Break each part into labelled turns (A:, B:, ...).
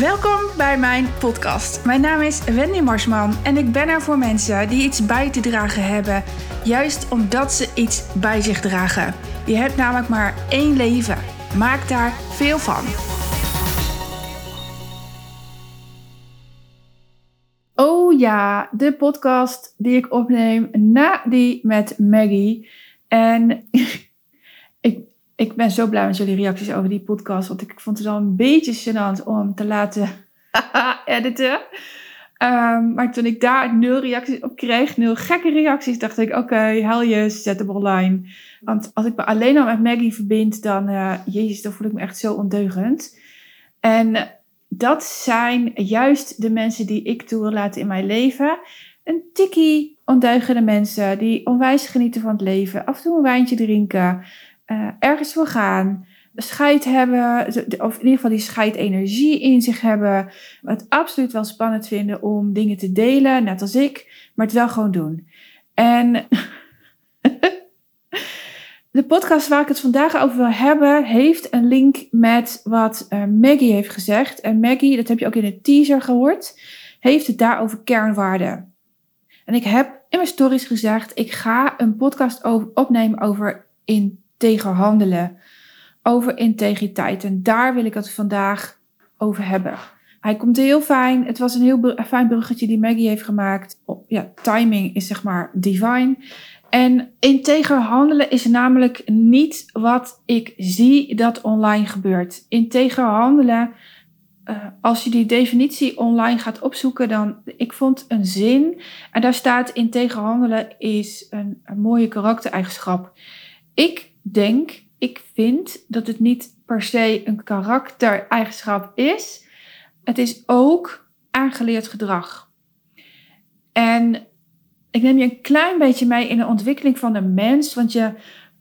A: Welkom bij mijn podcast. Mijn naam is Wendy Marsman en ik ben er voor mensen die iets bij te dragen hebben, juist omdat ze iets bij zich dragen. Je hebt namelijk maar één leven. Maak daar veel van. Oh ja, de podcast die ik opneem na die met Maggie. En ik, ik ben zo blij met jullie reacties over die podcast. Want ik vond het al een beetje gênant om te laten editen. Um, maar toen ik daar nul reacties op kreeg, nul gekke reacties, dacht ik: oké, okay, hel je, zet hem online. Want als ik me alleen al met Maggie verbind, dan, uh, jezus, dan voel ik me echt zo ondeugend. En dat zijn juist de mensen die ik toe wil laten in mijn leven. Een tikkie ondeugende mensen die onwijs genieten van het leven, af en toe een wijntje drinken, uh, ergens voor gaan, scheid hebben, of in ieder geval die scheidenergie in zich hebben. Het absoluut wel spannend vinden om dingen te delen, net als ik, maar het wel gewoon doen. En de podcast waar ik het vandaag over wil hebben, heeft een link met wat uh, Maggie heeft gezegd. En Maggie, dat heb je ook in de teaser gehoord, heeft het daar over kernwaarden. En ik heb in mijn stories gezegd, ik ga een podcast opnemen over integer handelen. Over integriteit. En daar wil ik het vandaag over hebben. Hij komt heel fijn. Het was een heel fijn bruggetje die Maggie heeft gemaakt. Ja, timing is zeg maar divine. En integer handelen is namelijk niet wat ik zie dat online gebeurt. Integer handelen, uh, als je die definitie online gaat opzoeken, dan ik vond een zin en daar staat integer handelen is een, een mooie karaktereigenschap. Ik denk, ik vind dat het niet per se een karaktereigenschap is. Het is ook aangeleerd gedrag. En ik neem je een klein beetje mee in de ontwikkeling van de mens. Want je,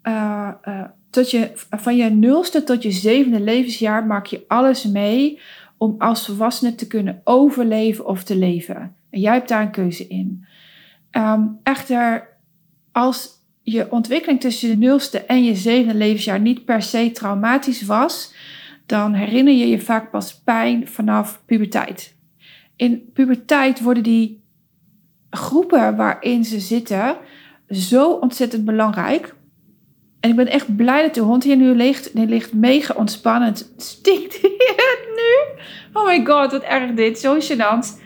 A: uh, uh, tot je, van je nulste tot je zevende levensjaar maak je alles mee om als volwassene te kunnen overleven of te leven. En jij hebt daar een keuze in. Um, echter, als je ontwikkeling tussen je nulste en je zevende levensjaar niet per se traumatisch was, dan herinner je je vaak pas pijn vanaf puberteit. In puberteit worden die groepen waarin ze zitten zo ontzettend belangrijk. En ik ben echt blij dat de hond hier nu ligt. Die ligt mega ontspannend. Stinkt hier nu? Oh my god, wat erg dit. Zo gênant.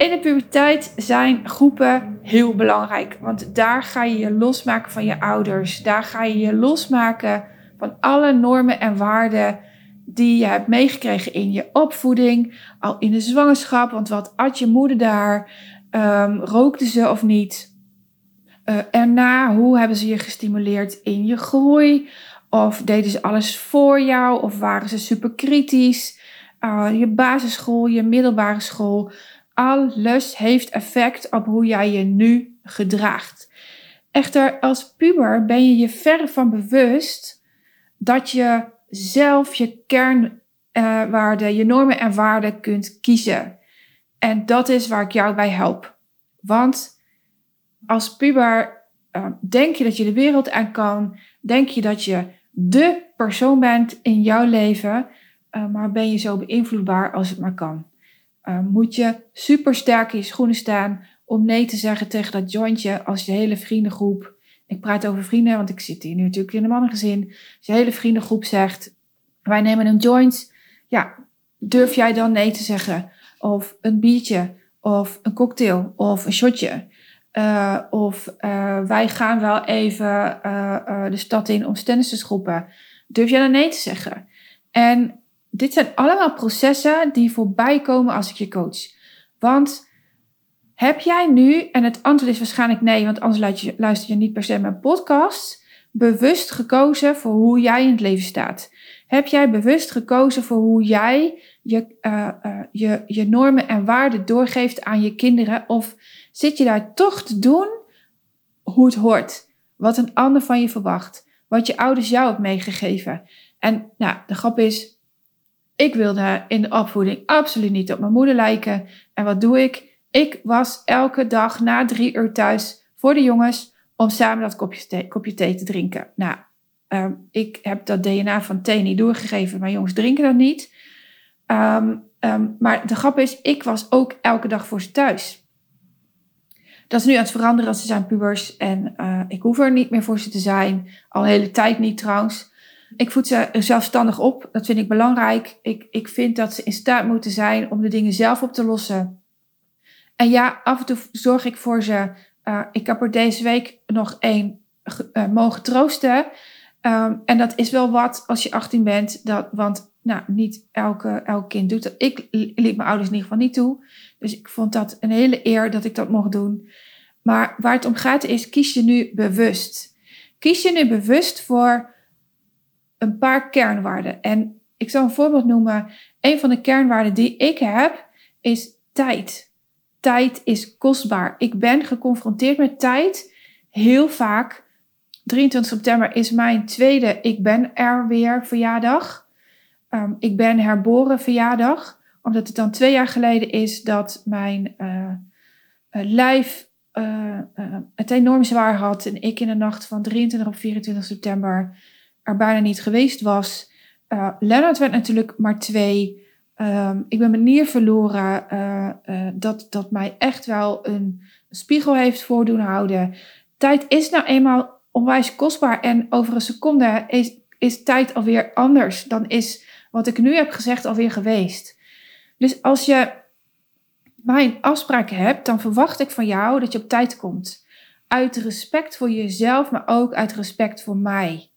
A: In de puberteit zijn groepen heel belangrijk. Want daar ga je je losmaken van je ouders. Daar ga je je losmaken van alle normen en waarden die je hebt meegekregen in je opvoeding. Al in de zwangerschap. Want wat at je moeder daar? Um, rookte ze of niet? Uh, erna, hoe hebben ze je gestimuleerd in je groei? Of deden ze alles voor jou? Of waren ze super kritisch? Uh, je basisschool, je middelbare school. Alles heeft effect op hoe jij je nu gedraagt. Echter, als puber ben je je verre van bewust dat je zelf je kernwaarden, uh, je normen en waarden kunt kiezen. En dat is waar ik jou bij help. Want als puber uh, denk je dat je de wereld aan kan, denk je dat je de persoon bent in jouw leven, uh, maar ben je zo beïnvloedbaar als het maar kan. Uh, moet je super sterk in je schoenen staan om nee te zeggen tegen dat jointje als je hele vriendengroep, ik praat over vrienden, want ik zit hier nu natuurlijk in een mannengezin, als je hele vriendengroep zegt, wij nemen een joint, ja, durf jij dan nee te zeggen? Of een biertje, of een cocktail, of een shotje. Uh, of uh, wij gaan wel even de stad in om tennis te schoppen. Durf jij dan nee te zeggen? En dit zijn allemaal processen die voorbij komen als ik je coach. Want heb jij nu, en het antwoord is waarschijnlijk nee, want anders luister je niet per se mijn podcast, bewust gekozen voor hoe jij in het leven staat? Heb jij bewust gekozen voor hoe jij je, uh, uh, je, je normen en waarden doorgeeft aan je kinderen? Of zit je daar toch te doen hoe het hoort? Wat een ander van je verwacht? Wat je ouders jou hebben meegegeven? En nou, de grap is, ik wilde in de opvoeding absoluut niet op mijn moeder lijken. En wat doe ik? Ik was elke dag na drie uur thuis voor de jongens om samen dat kopje thee, kopje thee te drinken. Nou, um, ik heb dat DNA van thee niet doorgegeven. Mijn jongens drinken dat niet. Um, Ehm, maar de grap is, ik was ook elke dag voor ze thuis. Dat is nu aan het veranderen als ze zijn pubers. En uh, ik hoef er niet meer voor ze te zijn. Al een hele tijd niet trouwens. Ik voed ze zelfstandig op. Dat vind ik belangrijk. Ik, ik vind dat ze in staat moeten zijn om de dingen zelf op te lossen. En ja, af en toe zorg ik voor ze. Uh, ik heb er deze week nog één uh, mogen troosten. Um, en dat is wel wat als je 18 bent. Dat, want nou, niet elke, elk kind doet dat. Ik liet mijn ouders in ieder geval niet toe. Dus ik vond dat een hele eer dat ik dat mocht doen. Maar waar het om gaat is, kies je nu bewust. Kies je nu bewust voor een paar kernwaarden. En ik zal een voorbeeld noemen. Een van de kernwaarden die ik heb, is tijd. Tijd is kostbaar. Ik ben geconfronteerd met tijd heel vaak. 23 september is mijn tweede Ik ben er weer verjaardag. Um, ik ben herboren verjaardag. Omdat het dan twee jaar geleden is dat mijn uh, lijf uh, het enorm zwaar had. En ik in de nacht van 23 op 24 september er bijna niet geweest was. Uh, Lennart werd natuurlijk maar twee. Um, ik ben mijn nier verloren. dat, dat mij echt wel een spiegel heeft voordoen houden. Tijd is nou eenmaal onwijs kostbaar. En over een seconde is, is tijd alweer anders. Dan is wat ik nu heb gezegd alweer geweest. Dus als je mijn afspraken hebt, dan verwacht ik van jou dat je op tijd komt. Uit respect voor jezelf, maar ook uit respect voor mij.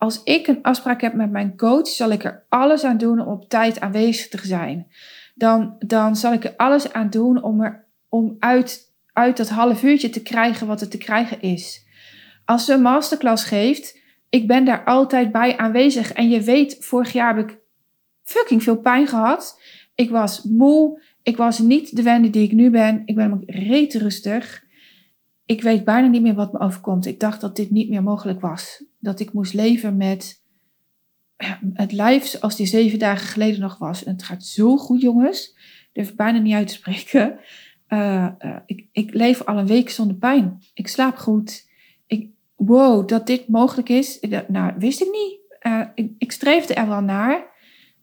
A: Als ik een afspraak heb met mijn coach, zal ik er alles aan doen om op tijd aanwezig te zijn. Dan, dan zal ik er alles aan doen om, er, om uit, uit dat half uurtje te krijgen wat er te krijgen is. Als ze een masterclass geeft, ik ben daar altijd bij aanwezig. En je weet, vorig jaar heb ik fucking veel pijn gehad. Ik was moe. Ik was niet de Wendy die ik nu ben. Ik ben ook rustig. Ik weet bijna niet meer wat me overkomt. Ik dacht dat dit niet meer mogelijk was. Dat ik moest leven met het lijf zoals die zeven dagen geleden nog was. En het gaat zo goed, jongens. Ik durf bijna niet uit te spreken. Uh, uh, ik, ik leef al een week zonder pijn. Ik slaap goed. Ik, wow, dat dit mogelijk is. Dat, nou, wist ik niet. Uh, ik, ik streefde er wel naar.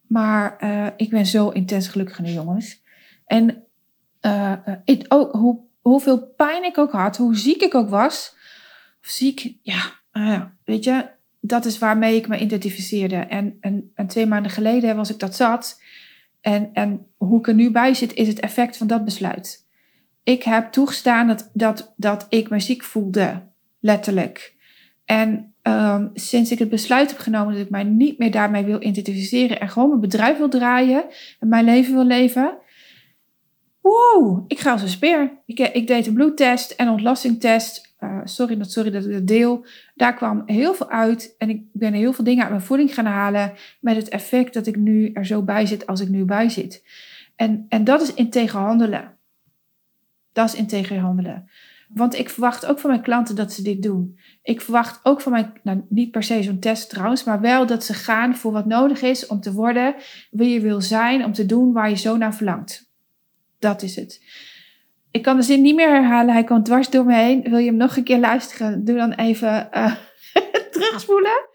A: Maar ik ben zo intens gelukkig nu, jongens. En it, hoe, hoeveel pijn ik ook had, hoe ziek ik ook was. Ziek, ja, uh, weet je, dat is waarmee ik me identificeerde. En, en, twee maanden geleden was ik dat zat. En, en hoe ik er nu bij zit, is het effect van dat besluit. Ik heb toegestaan dat, dat, dat ik me ziek voelde, letterlijk. En um, sinds ik het besluit heb genomen dat ik mij niet meer daarmee wil identificeren en gewoon mijn bedrijf wil draaien en mijn leven wil leven, wow, ik ga als een speer. Ik, eh, ik deed een bloedtest en ontlastingtest. Uh, sorry, dat, sorry dat ik dat deel. Daar kwam heel veel uit en ik ben heel veel dingen uit mijn voeding gaan halen met het effect dat ik nu er zo bij zit als ik nu bij zit. En, en dat is integer handelen. Dat is integer handelen. Want ik verwacht ook van mijn klanten dat ze dit doen. Ik verwacht ook van mijn, nou niet per se zo'n test trouwens, maar wel dat ze gaan voor wat nodig is om te worden wie je wil zijn, om te doen waar je zo naar verlangt. Dat is het. Ik kan de zin niet meer herhalen. Hij komt dwars door me heen. Wil je hem nog een keer luisteren? Doe dan even uh, terugspoelen.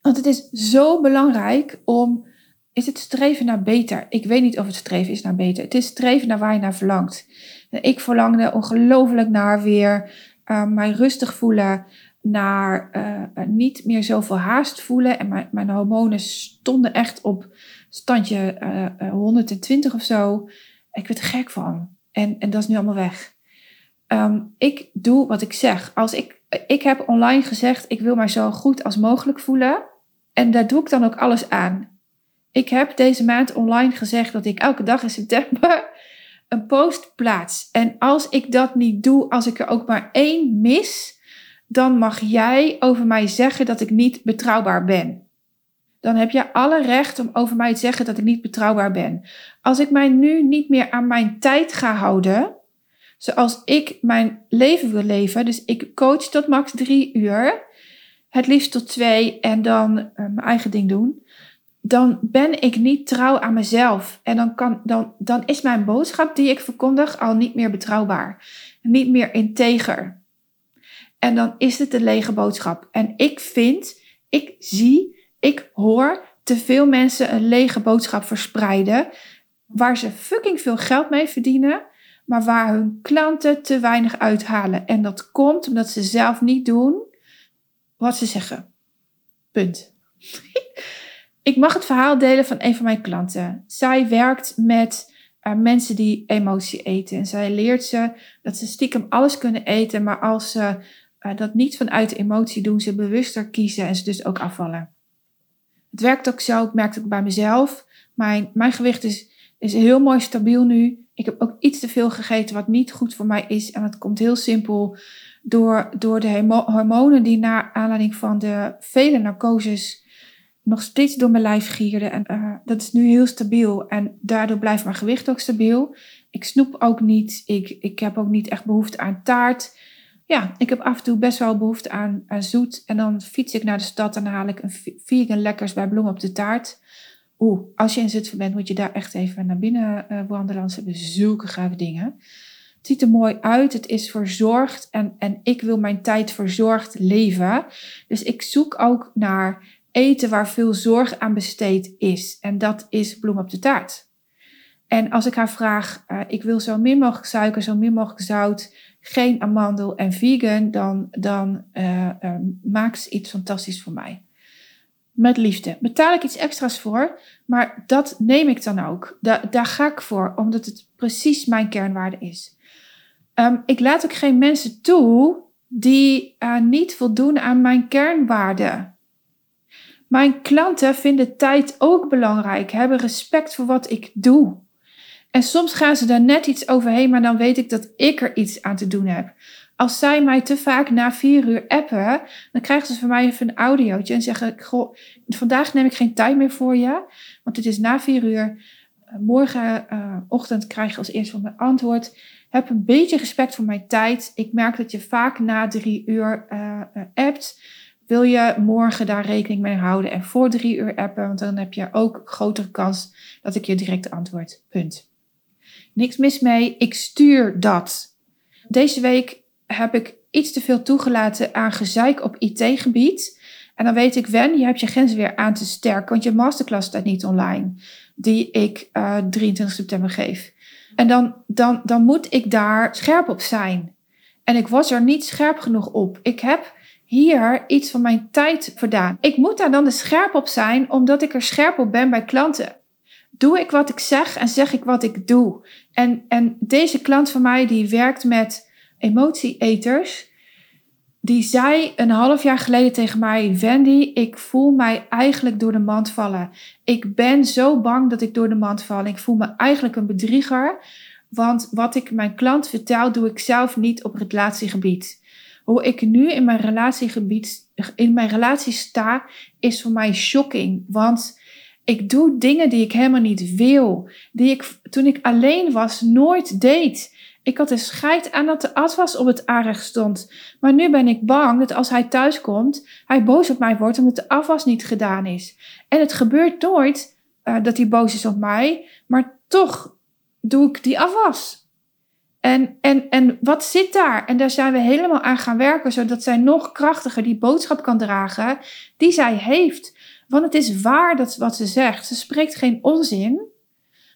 A: Want het is zo belangrijk om. Is het streven naar beter? Ik weet niet of het streven is naar beter. Het is streven naar waar je naar verlangt. Ik verlangde ongelooflijk naar weer uh, mij rustig voelen. Naar uh, niet meer zoveel haast voelen. En mijn, mijn hormonen stonden echt op standje 120 of zo. Ik werd er gek van. En, en dat is nu allemaal weg. Um, ik doe wat ik zeg. Als ik, ik heb online gezegd, ik wil mij zo goed als mogelijk voelen. En daar doe ik dan ook alles aan. Ik heb deze maand online gezegd dat ik elke dag in september een post plaats. En als ik dat niet doe, als ik er ook maar één mis, dan mag jij over mij zeggen dat ik niet betrouwbaar ben dan heb je alle recht om over mij te zeggen dat ik niet betrouwbaar ben. Als ik mij nu niet meer aan mijn tijd ga houden, zoals ik mijn leven wil leven, dus ik coach tot max drie uur, het liefst tot twee en dan uh, mijn eigen ding doen, dan ben ik niet trouw aan mezelf. En dan, kan, dan, dan is mijn boodschap die ik verkondig al niet meer betrouwbaar, niet meer integer. En dan is het een lege boodschap. En ik vind, ik zie ik hoor te veel mensen een lege boodschap verspreiden, waar ze fucking veel geld mee verdienen, maar waar hun klanten te weinig uithalen. En dat komt omdat ze zelf niet doen wat ze zeggen. Punt. Ik mag het verhaal delen van een van mijn klanten. Zij werkt met uh, mensen die emotie eten. En zij leert ze dat ze stiekem alles kunnen eten, maar als ze uh, dat niet vanuit emotie doen, ze bewuster kiezen en ze dus ook afvallen. Het werkt ook zo, ik merk het ook bij mezelf. Mijn, mijn gewicht is, is heel mooi stabiel nu. Ik heb ook iets te veel gegeten wat niet goed voor mij is. En dat komt heel simpel door, door de hormonen die na aanleiding van de vele narcoses nog steeds door mijn lijf gierde. En uh, dat is nu heel stabiel. En daardoor blijft mijn gewicht ook stabiel. Ik snoep ook niet. Ik, ik heb ook niet echt behoefte aan taart. Ja, ik heb af en toe best wel behoefte aan, zoet. En dan fiets ik naar de stad en haal ik een vegan lekkers bij Bloem op de taart. Oeh, als je in Zutphen bent, moet je daar echt even naar binnen uh, wandelen. Ze hebben zulke gave dingen. Het ziet er mooi uit, het is verzorgd en, en ik wil mijn tijd verzorgd leven. Dus ik zoek ook naar eten waar veel zorg aan besteed is. En dat is bloem op de taart. En als ik haar vraag, uh, ik wil zo min mogelijk suiker, zo min mogelijk zout, geen amandel en vegan, dan, dan uh, uh, maakt ze iets fantastisch voor mij. Met liefde. Betaal ik iets extra's voor, maar dat neem ik dan ook. Da daar ga ik voor, omdat het precies mijn kernwaarde is. Um, ik laat ook geen mensen toe die niet voldoen aan mijn kernwaarden. Mijn klanten vinden tijd ook belangrijk, hebben respect voor wat ik doe. En soms gaan ze daar net iets overheen, maar dan weet ik dat ik er iets aan te doen heb. Als zij mij te vaak na vier uur appen, dan krijgen ze van mij even een audiootje en zeggen: Goh, vandaag neem ik geen tijd meer voor je, want het is na vier uur. Morgenochtend uh, krijg je als eerste van mijn antwoord. Heb een beetje respect voor mijn tijd. Ik merk dat je vaak na drie uur uh, appt wil je morgen daar rekening mee houden en voor drie uur appen, want dan heb je ook grotere kans dat ik je direct antwoord. Punt. Niks mis mee, ik stuur dat. Deze week heb ik iets te veel toegelaten aan gezeik op IT-gebied. En dan weet ik, Wen, je hebt je grenzen weer aan te sterken, want je masterclass staat niet online, die ik uh, eh, 23 september geef. En dan, dan, dan moet ik daar scherp op zijn. En ik was er niet scherp genoeg op. Ik heb hier iets van mijn tijd verdaan. Ik moet daar dan de scherp op zijn, omdat ik er scherp op ben bij klanten. Doe ik wat ik zeg en zeg ik wat ik doe. En, en deze klant van mij, die werkt met emotieeters, die zei een half jaar geleden tegen mij: Wendy, ik voel mij eigenlijk door de mand vallen. Ik ben zo bang dat ik door de mand val. Ik voel me eigenlijk een bedrieger. Want wat ik mijn klant vertel, doe ik zelf niet op relatiegebied. Hoe ik nu in mijn relatiegebied, in mijn relatie sta, is voor mij shocking. Want ik doe dingen die ik helemaal niet wil. Die ik toen ik alleen was nooit deed. Ik had een scheid aan dat de afwas op het aanrecht stond. Maar nu ben ik bang dat als hij thuis komt, hij boos op mij wordt omdat de afwas niet gedaan is. En het gebeurt nooit uh, dat hij boos is op mij, maar toch doe ik die afwas. En, en, en wat zit daar? En daar zijn we helemaal aan gaan werken, zodat zij nog krachtiger die boodschap kan dragen die zij heeft. Want het is waar dat wat ze zegt. Ze spreekt geen onzin.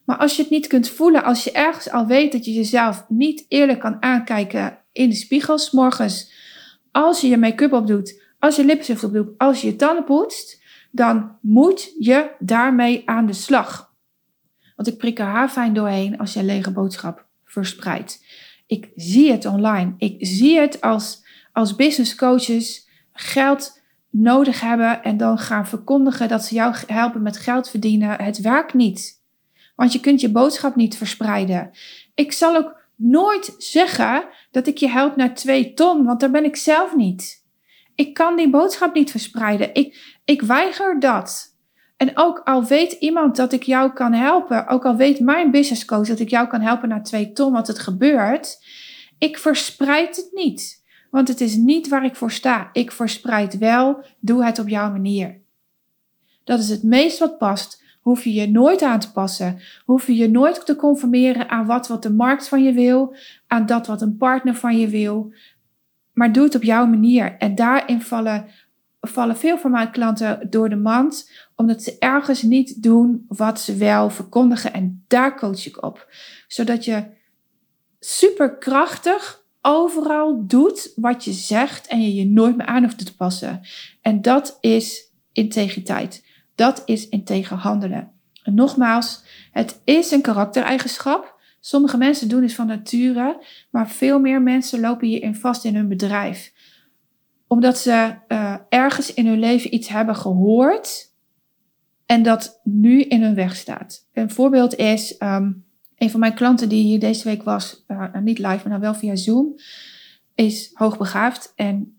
A: Maar als je het niet kunt voelen, als je ergens al weet dat je jezelf niet eerlijk kan aankijken in de spiegels morgens, als je je make-up opdoet, als je lipstift opdoet, als je je tanden poetst, dan moet je daarmee aan de slag. Want ik prik er haar fijn doorheen als je een lege boodschap verspreid. Ik zie het online. Ik zie het als, als business coaches geld nodig hebben en dan gaan verkondigen dat ze jou helpen met geld verdienen. Het werkt niet. Want je kunt je boodschap niet verspreiden. Ik zal ook nooit zeggen dat ik je help naar twee ton, want daar ben ik zelf niet. Ik kan die boodschap niet verspreiden. Ik, ik weiger dat. En ook al weet iemand dat ik jou kan helpen, ook al weet mijn business coach dat ik jou kan helpen naar twee ton, wat het gebeurt, ik verspreid het niet. Want het is niet waar ik voor sta. Ik verspreid wel, doe het op jouw manier. Dat is het meest wat past. Hoef je je nooit aan te passen. Hoef je je nooit te conformeren aan wat, wat de markt van je wil, aan dat wat een partner van je wil. Maar doe het op jouw manier. En daarin vallen vallen veel van mijn klanten door de mand, omdat ze ergens niet doen wat ze wel verkondigen. En daar coach ik op. Zodat je superkrachtig overal doet wat je zegt en je je nooit meer aan hoeft te passen. En dat is integriteit. Dat is integer handelen. En nogmaals, het is een karaktereigenschap. Sommige mensen doen het van nature, maar veel meer mensen lopen hierin vast in hun bedrijf. Omdat ze uh, ergens in hun leven iets hebben gehoord en dat nu in hun weg staat. Een voorbeeld is um, een van mijn klanten die hier deze week was, uh, niet live, maar dan wel via Zoom, is hoogbegaafd. En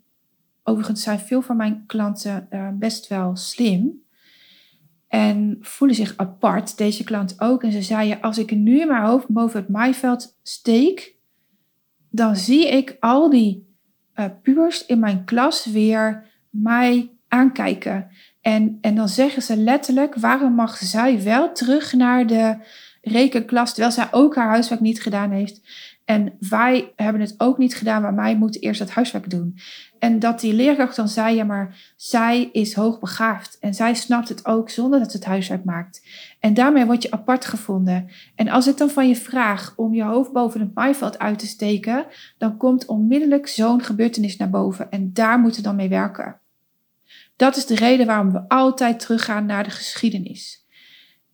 A: overigens zijn veel van mijn klanten uh, best wel slim. En voelen zich apart, deze klant ook. En ze zei, als ik nu mijn hoofd boven het maaiveld steek, dan zie ik al die uh, pubers in mijn klas weer mij aankijken. En, en dan zeggen ze letterlijk, waarom mag zij wel terug naar de rekenklas, terwijl zij ook haar huiswerk niet gedaan heeft. En wij hebben het ook niet gedaan, maar wij moeten eerst het huiswerk doen. En dat die leerkracht dan zei, ja maar zij is hoogbegaafd. En zij snapt het ook zonder dat ze het huiswerk maakt. En daarmee word je apart gevonden. En als ik dan van je vraag om je hoofd boven het maaiveld uit te steken, dan komt onmiddellijk zo'n gebeurtenis naar boven. En daar moeten we dan mee werken. Dat is de reden waarom we altijd teruggaan naar de geschiedenis.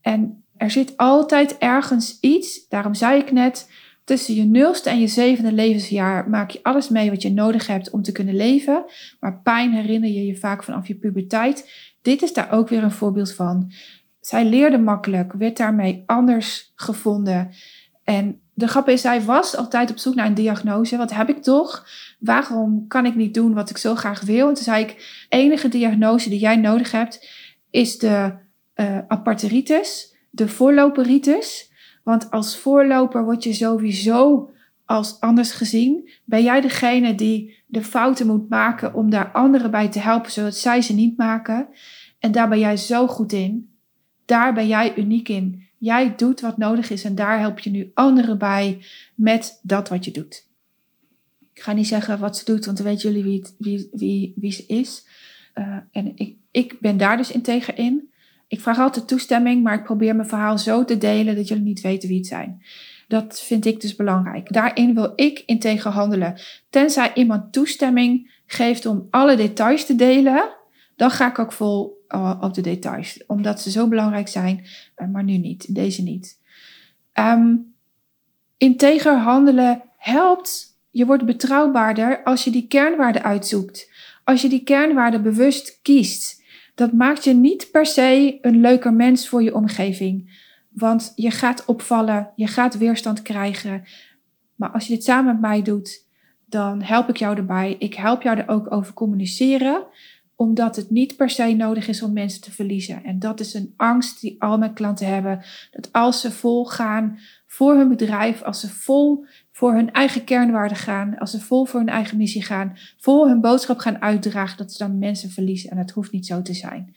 A: En er zit altijd ergens iets, daarom zei ik net, tussen je nulste en je zevende levensjaar maak je alles mee wat je nodig hebt om te kunnen leven. Maar pijn herinner je je vaak vanaf je puberteit. Dit is daar ook weer een voorbeeld van. Zij leerde makkelijk, werd daarmee anders gevonden. En de grap is, zij was altijd op zoek naar een diagnose. Wat heb ik toch? Waarom kan ik niet doen wat ik zo graag wil? En toen zei ik, enige diagnose die jij nodig hebt is de uh, aparteritis de voorloperitis. Want als voorloper word je sowieso als anders gezien. Ben jij degene die de fouten moet maken om daar anderen bij te helpen, zodat zij ze niet maken? En daar ben jij zo goed in. Daar ben jij uniek in. Jij doet wat nodig is en daar help je nu anderen bij met dat wat je doet. Ik ga niet zeggen wat ze doet, want dan weten jullie wie, wie, wie, wie ze is. Uh, en ik, ik ben daar dus integer in. Ik vraag altijd toestemming, maar ik probeer mijn verhaal zo te delen dat jullie niet weten wie het zijn. Dat vind ik dus belangrijk. Daarin wil ik integer handelen. Tenzij iemand toestemming geeft om alle details te delen, dan ga ik ook vol uh, op de details. Omdat ze zo belangrijk zijn, uh, maar nu niet, deze niet. Um, integer handelen helpt. Je wordt betrouwbaarder als je die kernwaarden uitzoekt. Als je die kernwaarden bewust kiest dat maakt je niet per se een leuker mens voor je omgeving. Want je gaat opvallen, je gaat weerstand krijgen. Maar als je dit samen met mij doet, dan help ik jou erbij. Ik help jou er ook over communiceren, omdat het niet per se nodig is om mensen te verliezen. En dat is een angst die al mijn klanten hebben. Dat als ze vol gaan voor hun bedrijf, als ze vol voor hun eigen kernwaarden gaan, als ze vol voor hun eigen missie gaan, vol hun boodschap gaan uitdragen, dat ze dan mensen verliezen. En het hoeft niet zo te zijn.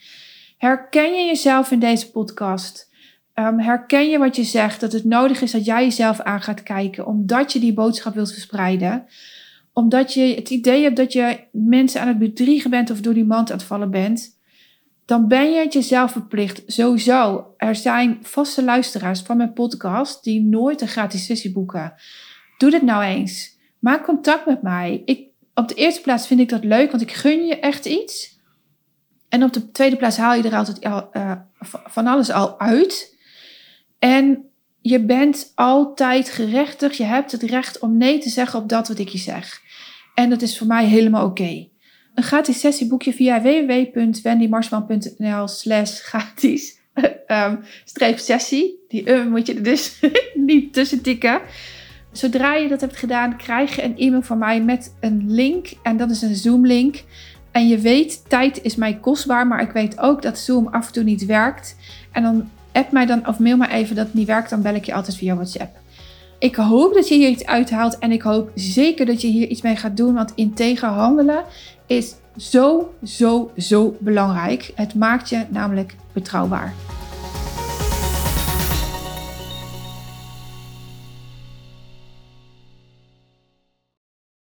A: Herken je jezelf in deze podcast? Um, herken je wat je zegt, dat het nodig is dat jij jezelf aan gaat kijken, omdat je die boodschap wilt verspreiden? Omdat je het idee hebt dat je mensen aan het bedriegen bent of door die mand aan het vallen bent? dan ben je het jezelf verplicht. Sowieso. Er zijn vaste luisteraars van mijn podcast die nooit een gratis sessie boeken. Doe dit nou eens. Maak contact met mij. Ik, op de eerste plaats vind ik dat leuk, want ik gun je echt iets. En op de tweede plaats haal je er altijd uh, van alles al uit. En je bent altijd gerechtig. Je hebt het recht om nee te zeggen op dat wat ik je zeg. En dat is voor mij helemaal oké. Een gratis sessie boek je via www.wendymarsman.nl slash gratis um, streep sessie. Die uh, moet je er dus niet tussen tikken. Zodra je dat hebt gedaan, krijg je een e-mail van mij met een link. En dat is een Zoom-link. En je weet, tijd is mij kostbaar, maar ik weet ook dat Zoom af en toe niet werkt. En dan app mij dan of mail me even dat het niet werkt, dan bel ik je altijd via WhatsApp. Ik hoop dat je hier iets uithaalt en ik hoop zeker dat je hier iets mee gaat doen, want integer handelen is zo, zo, zo belangrijk. Het maakt je namelijk betrouwbaar.